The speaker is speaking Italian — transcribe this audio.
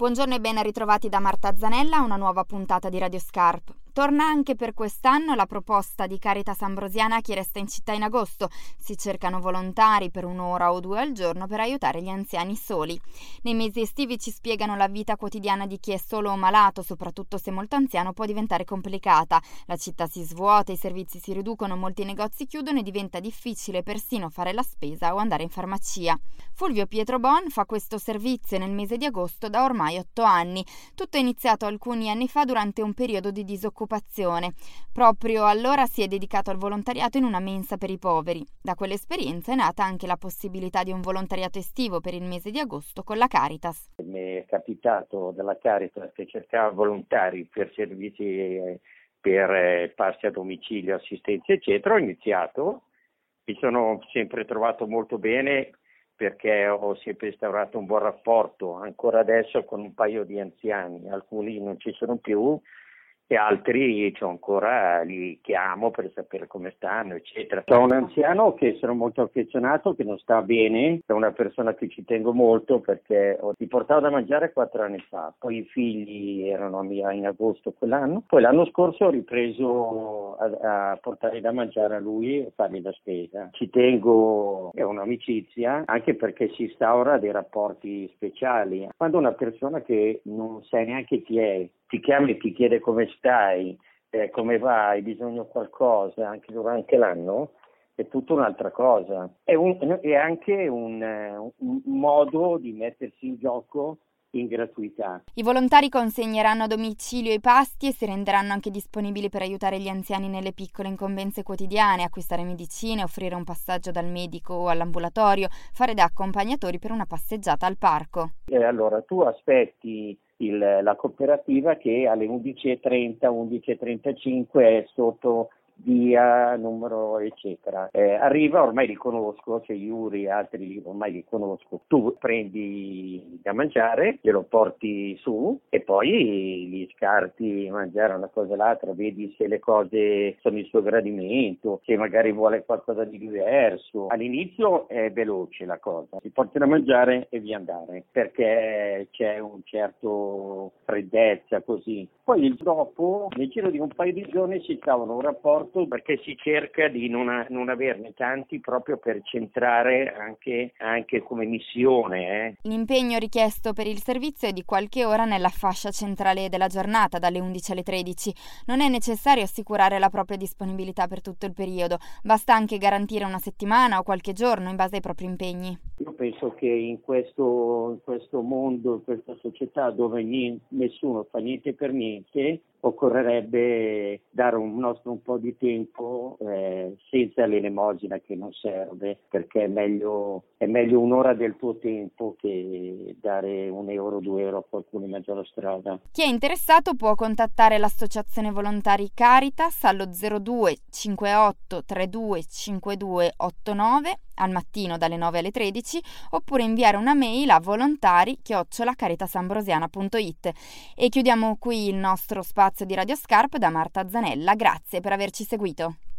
Buongiorno e ben ritrovati da Marta Zanella a una nuova puntata di Radio Scarp. Torna anche per quest'anno la proposta di Caritas Ambrosiana a chi resta in città in agosto. Si cercano volontari per un'ora o due al giorno per aiutare gli anziani soli. Nei mesi estivi ci spiegano la vita quotidiana di chi è solo o malato, soprattutto se molto anziano, può diventare complicata. La città si svuota, i servizi si riducono, molti negozi chiudono e diventa difficile persino fare la spesa o andare in farmacia. Fulvio Pietro Bon fa questo servizio nel mese di agosto da ormai otto anni. Tutto è iniziato alcuni anni fa durante un periodo di disoccupazione occupazione. Proprio allora si è dedicato al volontariato in una mensa per i poveri. Da quell'esperienza è nata anche la possibilità di un volontariato estivo per il mese di agosto con la Caritas. Mi è capitato dalla Caritas che cercava volontari per servizi eh, per eh, passi a domicilio, assistenza, eccetera. Ho iniziato, mi sono sempre trovato molto bene perché ho sempre instaurato un buon rapporto, ancora adesso con un paio di anziani, alcuni non ci sono più, e altri ancora li chiamo per sapere come stanno, eccetera. Ho un anziano che sono molto affezionato, che non sta bene, è una persona che ci tengo molto perché ti portavo da mangiare quattro anni fa, poi i figli erano a mia in agosto quell'anno, poi l'anno scorso ho ripreso a, a portare da mangiare a lui e fargli la spesa. Ci tengo, è un'amicizia, anche perché si instaura dei rapporti speciali. Quando una persona che non sai neanche chi è, ti chiama e ti chiede come stai, eh, come va, hai bisogno di qualcosa anche durante l'anno, è tutta un'altra cosa. È, un, è anche un, un, modo di mettersi in gioco in gratuità. I volontari consegneranno a domicilio i pasti e si renderanno anche disponibili per aiutare gli anziani nelle piccole incombenze quotidiane, acquistare medicine, offrire un passaggio dal medico o all'ambulatorio, fare da accompagnatori per una passeggiata al parco. E allora tu aspetti il, la cooperativa che alle 11.30, 11.35 è sotto via, numero, eccetera. Eh, arriva, ormai li conosco, c'è Yuri e altri ormai li conosco. Tu prendi da mangiare, glielo porti su e poi gli scarti mangiare una cosa o l'altra, vedi se le cose sono il suo gradimento, se magari vuole qualcosa di diverso. All'inizio è veloce la cosa, si porti da mangiare e via andare, perché c'è un certo freddezza così. Poi il dopo, nel giro di un paio di giorni si trovano un rapporto molto perché si cerca di non, non averne tanti proprio per centrare anche, anche come missione. Eh. L'impegno richiesto per il servizio è di qualche ora nella fascia centrale della giornata, dalle 11 alle 13. Non è necessario assicurare la propria disponibilità per tutto il periodo, basta anche garantire una settimana o qualche giorno in base ai propri impegni. Io penso che in questo, in questo mondo, in questa società dove niente, nessuno fa niente per niente, occorrerebbe dare un nostro un po' di tempo eh, senza l'elemosina che non serve, perché è meglio, è meglio, un'ora del tuo tempo che dare un euro due euro a qualcuno in mezzo alla strada. Chi è interessato può contattare l'associazione volontari Caritas allo 02 58 32 52 89 al mattino dalle 9 alle 13 oppure inviare una mail a volontari-caritasambrosiana.it. E chiudiamo qui il nostro spazio di Radio Scarp da Marta Zanella. Grazie per averci seguito.